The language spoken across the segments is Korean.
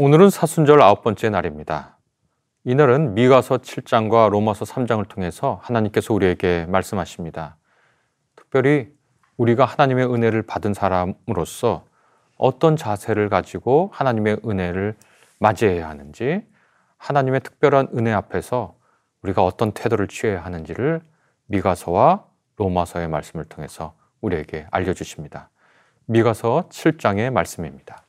오늘은 사순절 아홉 번째 날입니다. 이날은 미가서 7장과 로마서 3장을 통해서 하나님께서 우리에게 말씀하십니다. 특별히 우리가 하나님의 은혜를 받은 사람으로서 어떤 자세를 가지고 하나님의 은혜를 맞이해야 하는지, 하나님의 특별한 은혜 앞에서 우리가 어떤 태도를 취해야 하는지를 미가서와 로마서의 말씀을 통해서 우리에게 알려주십니다. 미가서 7장의 말씀입니다.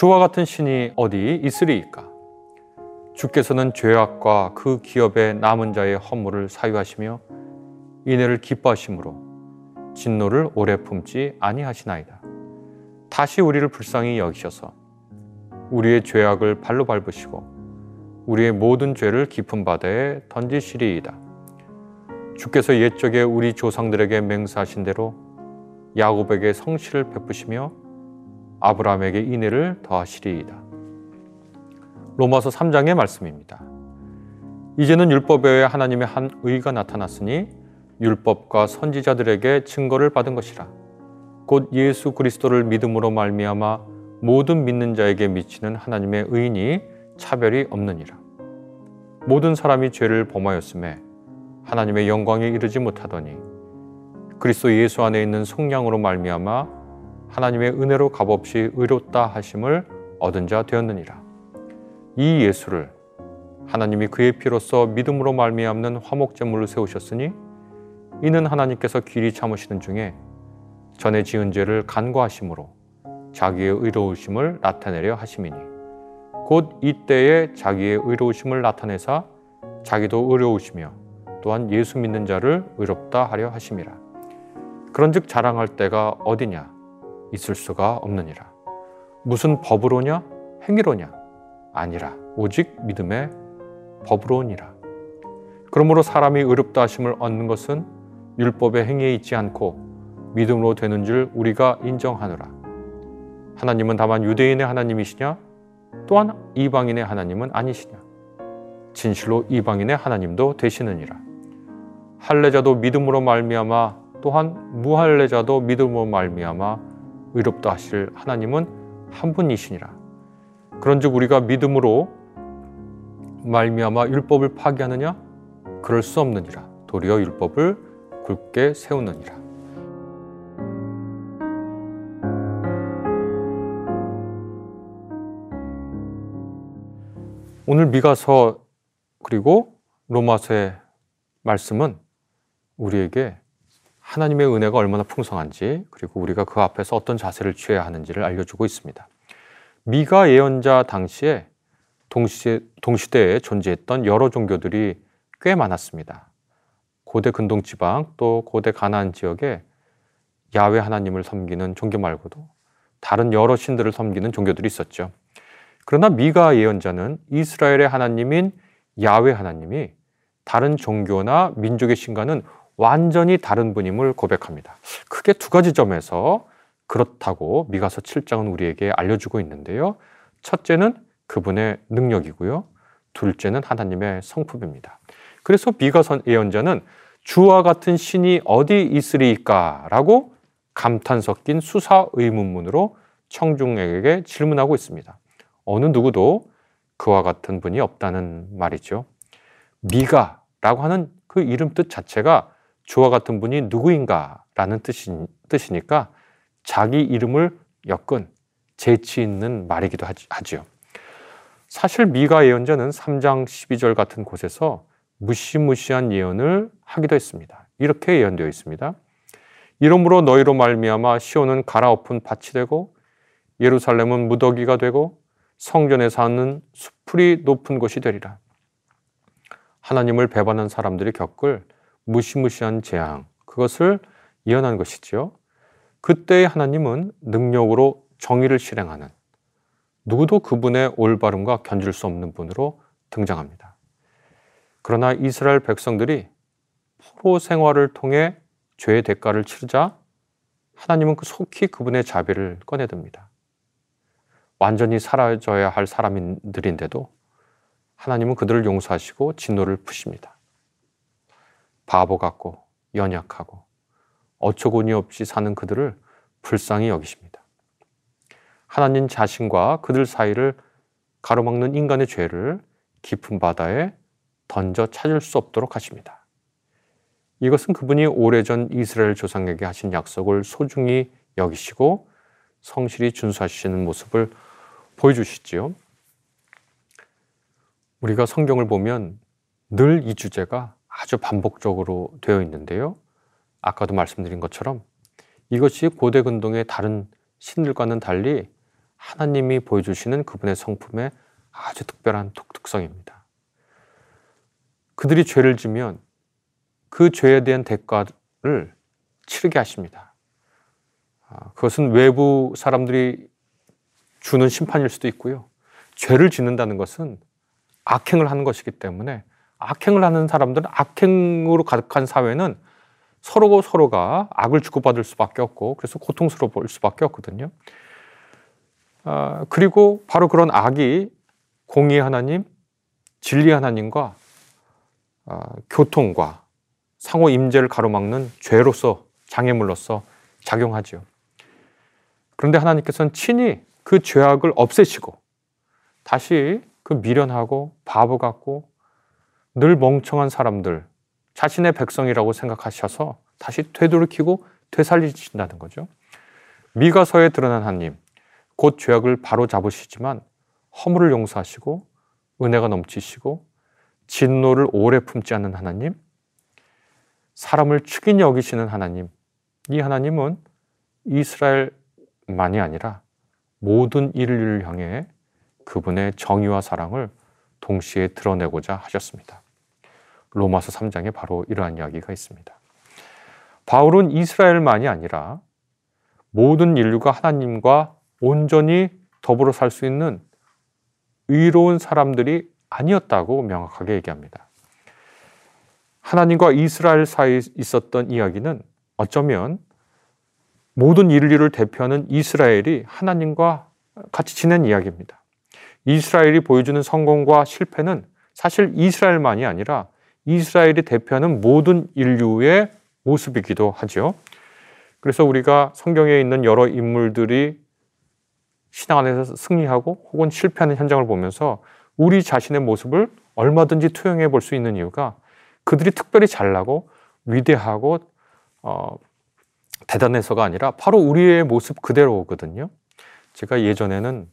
주와 같은 신이 어디 있으리이까? 주께서는 죄악과 그 기업의 남은 자의 허물을 사유하시며 이내를 기뻐하심으로 진노를 오래 품지 아니하시나이다. 다시 우리를 불쌍히 여기셔서 우리의 죄악을 발로 밟으시고 우리의 모든 죄를 깊은 바다에 던지시리이다. 주께서 옛적에 우리 조상들에게 맹세하신 대로 야곱에게 성실을 베푸시며 아브라함에게 인애를 더하시리이다. 로마서 3장의 말씀입니다. 이제는 율법 외에 하나님의 한 의가 나타났으니 율법과 선지자들에게 증거를 받은 것이라. 곧 예수 그리스도를 믿음으로 말미암아 모든 믿는 자에게 미치는 하나님의 의인이 차별이 없느니라. 모든 사람이 죄를 범하였음에 하나님의 영광에 이르지 못하더니 그리스도 예수 안에 있는 속량으로 말미암아 하나님의 은혜로 값없이 의롭다 하심을 얻은 자 되었느니라. 이 예수를 하나님이 그의 피로써 믿음으로 말미암는 화목제물로 세우셨으니 이는 하나님께서 길이 참으시는 중에 전에 지은 죄를 간과하심으로 자기의 의로우심을 나타내려 하심이니 곧 이때에 자기의 의로우심을 나타내사 자기도 의로우시며 또한 예수 믿는 자를 의롭다 하려 하심이라 그런즉 자랑할 때가 어디냐 있을 수가 없느니라. 무슨 법으로냐? 행위로냐? 아니라 오직 믿음의 법으로니라. 그러므로 사람이 의롭다 하심을 얻는 것은 율법의 행위에 있지 않고 믿음으로 되는 줄 우리가 인정하노라. 하나님은 다만 유대인의 하나님이시냐? 또한 이방인의 하나님은 아니시냐? 진실로 이방인의 하나님도 되시느니라. 할례자도 믿음으로 말미암아 또한 무할례자도 믿음으로 말미암아 의롭다 하실 하나님은 한 분이시니라. 그런즉 우리가 믿음으로 말미암아 율법을 파기하느냐? 그럴 수 없느니라. 도리어 율법을 굳게 세우느니라. 오늘 미가서 그리고 로마서의 말씀은 우리에게 하나님의 은혜가 얼마나 풍성한지 그리고 우리가 그 앞에서 어떤 자세를 취해야 하는지를 알려주고 있습니다. 미가 예언자 당시에 동시대, 동시대에 존재했던 여러 종교들이 꽤 많았습니다. 고대 근동 지방 또 고대 가나안 지역에 야외 하나님을 섬기는 종교 말고도 다른 여러 신들을 섬기는 종교들이 있었죠. 그러나 미가 예언자는 이스라엘의 하나님인 야외 하나님이 다른 종교나 민족의 신과는 완전히 다른 분임을 고백합니다. 크게 두 가지 점에서 그렇다고 미가서 7장은 우리에게 알려주고 있는데요. 첫째는 그분의 능력이고요. 둘째는 하나님의 성품입니다. 그래서 미가선 예언자는 주와 같은 신이 어디 있으리까라고 감탄 섞인 수사 의문문으로 청중에게 질문하고 있습니다. 어느 누구도 그와 같은 분이 없다는 말이죠. 미가라고 하는 그 이름 뜻 자체가 주와 같은 분이 누구인가라는 뜻이, 뜻이니까 자기 이름을 엮은 재치 있는 말이기도 하지요. 사실 미가 예언자는 3장 12절 같은 곳에서 무시무시한 예언을 하기도 했습니다. 이렇게 예언되어 있습니다. 이러므로 너희로 말미암아 시온은 갈아엎은 밭이 되고 예루살렘은 무더기가 되고 성전에 사는 수풀이 높은 곳이 되리라. 하나님을 배반한 사람들이 겪을 무시무시한 재앙, 그것을 예언한 것이지요. 그때의 하나님은 능력으로 정의를 실행하는 누구도 그분의 올바름과 견줄 수 없는 분으로 등장합니다. 그러나 이스라엘 백성들이 포로 생활을 통해 죄의 대가를 치르자 하나님은 그 속히 그분의 자비를 꺼내듭니다. 완전히 사라져야 할 사람들인데도 하나님은 그들을 용서하시고 진노를 푸십니다. 바보 같고 연약하고 어처구니 없이 사는 그들을 불쌍히 여기십니다. 하나님 자신과 그들 사이를 가로막는 인간의 죄를 깊은 바다에 던져 찾을 수 없도록 하십니다. 이것은 그분이 오래전 이스라엘 조상에게 하신 약속을 소중히 여기시고 성실히 준수하시는 모습을 보여주시지요. 우리가 성경을 보면 늘 이 주제가 아주 반복적으로 되어 있는데요. 아까도 말씀드린 것처럼 이것이 고대 근동의 다른 신들과는 달리 하나님이 보여주시는 그분의 성품의 아주 특별한 독특성입니다. 그들이 죄를 지면 그 죄에 대한 대가를 치르게 하십니다. 아, 그것은 외부 사람들이 주는 심판일 수도 있고요. 죄를 짓는다는 것은 악행을 하는 것이기 때문에 악행을 하는 사람들은 악행으로 가득한 사회는 서로 서로가 악을 주고받을 수밖에 없고 그래서 고통스러울 수밖에 없거든요. 아, 그리고 바로 그런 악이 공의 하나님, 진리 하나님과 아, 교통과 상호 임재를 가로막는 죄로서 장애물로서 작용하지요. 그런데 하나님께서는 친히 그 죄악을 없애시고 다시 그 미련하고 바보 같고 늘 멍청한 사람들, 자신의 백성이라고 생각하셔서 다시 되돌이키고 되살리신다는 거죠. 미가서에 드러난 하나님, 곧 죄악을 바로 잡으시지만 허물을 용서하시고 은혜가 넘치시고 진노를 오래 품지 않는 하나님, 사람을 축인히 여기시는 하나님, 이 하나님은 이스라엘만이 아니라 모든 인류를 향해 그분의 정의와 사랑을 동시에 드러내고자 하셨습니다. 로마서 3장에 바로 이러한 이야기가 있습니다. 바울은 이스라엘만이 아니라 모든 인류가 하나님과 온전히 더불어 살 수 있는 의로운 사람들이 아니었다고 명확하게 얘기합니다. 하나님과 이스라엘 사이에 있었던 이야기는 어쩌면 모든 인류를 대표하는 이스라엘이 하나님과 같이 지낸 이야기입니다. 이스라엘이 보여주는 성공과 실패는 사실 이스라엘만이 아니라 이스라엘이 대표하는 모든 인류의 모습이기도 하죠. 그래서 우리가 성경에 있는 여러 인물들이 신앙 안에서 승리하고 혹은 실패하는 현장을 보면서 우리 자신의 모습을 얼마든지 투영해 볼 수 있는 이유가 그들이 특별히 잘나고 위대하고 어, 대단해서가 아니라 바로 우리의 모습 그대로거든요. 제가 예전에는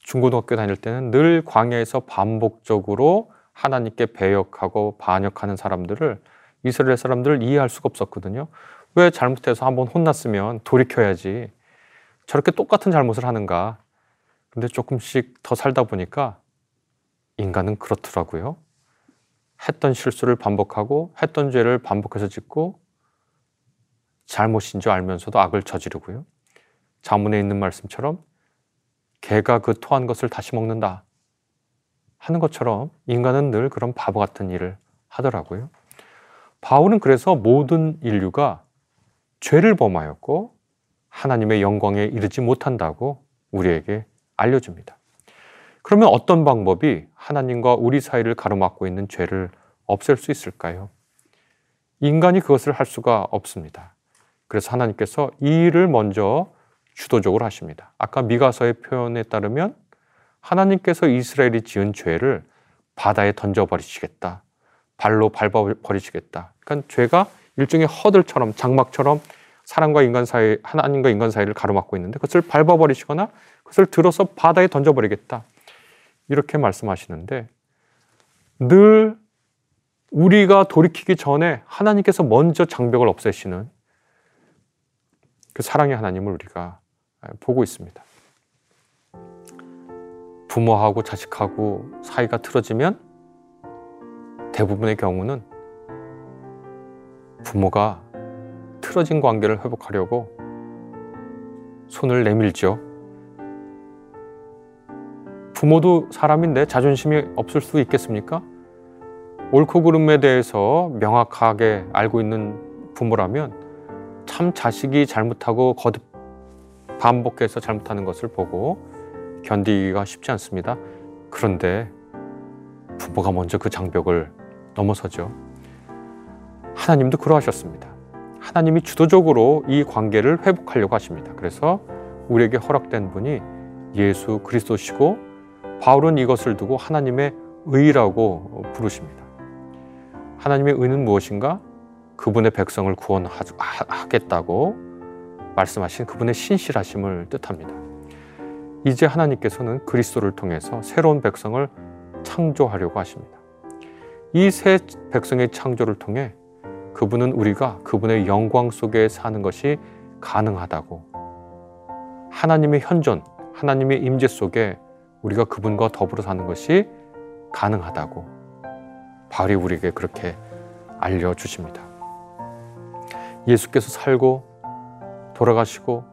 중고등학교 다닐 때는 늘 광야에서 반복적으로 하나님께 배역하고 반역하는 사람들을 이스라엘 사람들을 이해할 수가 없었거든요. 왜 잘못해서 한번 혼났으면 돌이켜야지. 저렇게 똑같은 잘못을 하는가. 근데 조금씩 더 살다 보니까 인간은 그렇더라고요. 했던 실수를 반복하고 했던 죄를 반복해서 짓고 잘못인 줄 알면서도 악을 저지르고요. 자문에 있는 말씀처럼 개가 그 토한 것을 다시 먹는다. 하는 것처럼 인간은 늘 그런 바보 같은 일을 하더라고요. 바울은 그래서 모든 인류가 죄를 범하였고 하나님의 영광에 이르지 못한다고 우리에게 알려줍니다. 그러면 어떤 방법이 하나님과 우리 사이를 가로막고 있는 죄를 없앨 수 있을까요? 인간이 그것을 할 수가 없습니다. 그래서 하나님께서 이 일을 먼저 주도적으로 하십니다. 아까 미가서의 표현에 따르면 하나님께서 이스라엘이 지은 죄를 바다에 던져버리시겠다. 발로 밟아버리시겠다. 그러니까 죄가 일종의 허들처럼 장막처럼 사람과 인간 사이, 하나님과 인간 사이를 가로막고 있는데 그것을 밟아버리시거나 그것을 들어서 바다에 던져버리겠다. 이렇게 말씀하시는데 늘 우리가 돌이키기 전에 하나님께서 먼저 장벽을 없애시는 그 사랑의 하나님을 우리가 보고 있습니다. 부모하고 자식하고 사이가 틀어지면 대부분의 경우는 부모가 틀어진 관계를 회복하려고 손을 내밀죠. 부모도 사람인데 자존심이 없을 수 있겠습니까? 옳고 그름에 대해서 명확하게 알고 있는 부모라면 참 자식이 잘못하고 거듭 반복해서 잘못하는 것을 보고 견디기가 쉽지 않습니다. 그런데 부모가 먼저 그 장벽을 넘어서죠. 하나님도 그러하셨습니다. 하나님이 주도적으로 이 관계를 회복하려고 하십니다. 그래서 우리에게 허락된 분이 예수 그리스도시고 바울은 이것을 두고 하나님의 의라고 부르십니다. 하나님의 의는 무엇인가? 그분의 백성을 구원하겠다고 말씀하신 그분의 신실하심을 뜻합니다. 이제 하나님께서는 그리스도를 통해서 새로운 백성을 창조하려고 하십니다. 이 새 백성의 창조를 통해 그분은 우리가 그분의 영광 속에 사는 것이 가능하다고 하나님의 현존, 하나님의 임재 속에 우리가 그분과 더불어 사는 것이 가능하다고 바울이 우리에게 그렇게 알려 주십니다. 예수께서 살고 돌아가시고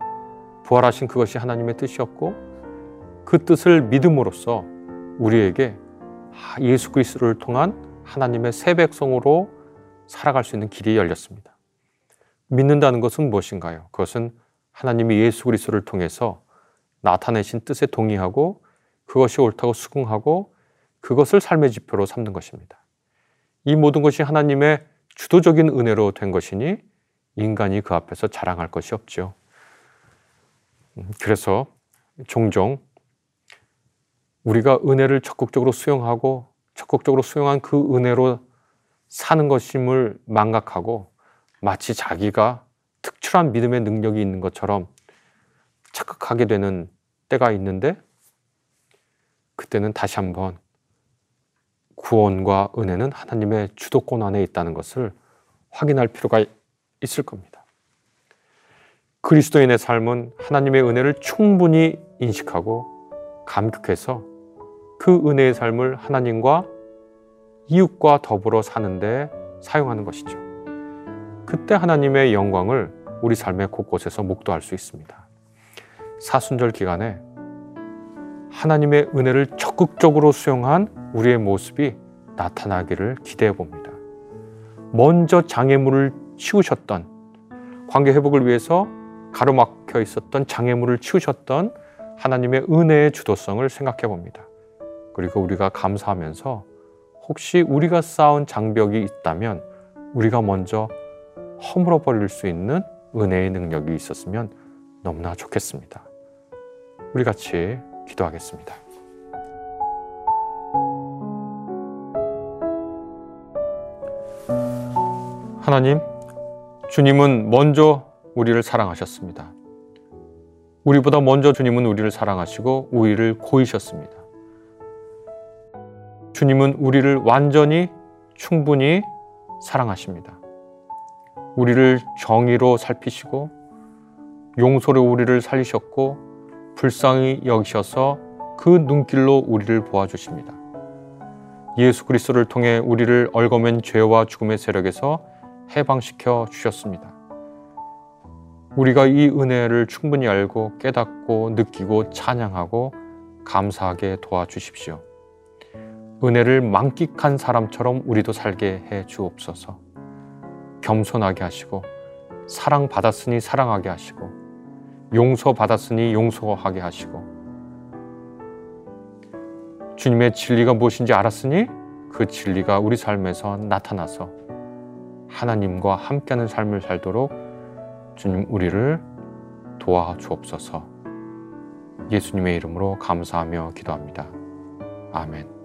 부활하신 그것이 하나님의 뜻이었고 그 뜻을 믿음으로써 우리에게 예수 그리스도를 통한 하나님의 새 백성으로 살아갈 수 있는 길이 열렸습니다. 믿는다는 것은 무엇인가요? 그것은 하나님이 예수 그리스도를 통해서 나타내신 뜻에 동의하고 그것이 옳다고 수긍하고 그것을 삶의 지표로 삼는 것입니다. 이 모든 것이 하나님의 주도적인 은혜로 된 것이니 인간이 그 앞에서 자랑할 것이 없죠. 음, 그래서 종종 우리가 은혜를 적극적으로 수용하고 적극적으로 수용한 그 은혜로 사는 것임을 망각하고 마치 자기가 특출한 믿음의 능력이 있는 것처럼 착각하게 되는 때가 있는데 그때는 다시 한번 구원과 은혜는 하나님의 주도권 안에 있다는 것을 확인할 필요가 있을 겁니다. 그리스도인의 삶은 하나님의 은혜를 충분히 인식하고 감격해서 그 은혜의 삶을 하나님과 이웃과 더불어 사는데 사용하는 것이죠. 그때 하나님의 영광을 우리 삶의 곳곳에서 목도할 수 있습니다. 사순절 기간에 하나님의 은혜를 적극적으로 수용한 우리의 모습이 나타나기를 기대해 봅니다. 먼저 장애물을 치우셨던 관계 회복을 위해서 가로막혀 있었던 장애물을 치우셨던 하나님의 은혜의 주도성을 생각해 봅니다. 그리고 우리가 감사하면서 혹시 우리가 쌓은 장벽이 있다면 우리가 먼저 허물어 버릴 수 있는 은혜의 능력이 있었으면 너무나 좋겠습니다. 우리 같이 기도하겠습니다. 하나님, 주님은 먼저 우리를 사랑하셨습니다. 우리보다 먼저 주님은 우리를 사랑하시고 우리를 고이셨습니다. 주님은 우리를 완전히 충분히 사랑하십니다. 우리를 정의로 살피시고 용서로 우리를 살리셨고 불쌍히 여기셔서 그 눈길로 우리를 보아주십니다. 예수 그리스도를 통해 우리를 얽어맨 죄와 죽음의 세력에서 해방시켜 주셨습니다. 우리가 이 은혜를 충분히 알고 깨닫고 느끼고 찬양하고 감사하게 도와주십시오. 은혜를 만끽한 사람처럼 우리도 살게 해 주옵소서. 겸손하게 하시고 사랑 받았으니 사랑하게 하시고 용서 받았으니 용서하게 하시고 주님의 진리가 무엇인지 알았으니 그 진리가 우리 삶에서 나타나서 하나님과 함께하는 삶을 살도록 주님 우리를 도와주옵소서 예수님의 이름으로 감사하며 기도합니다. 아멘.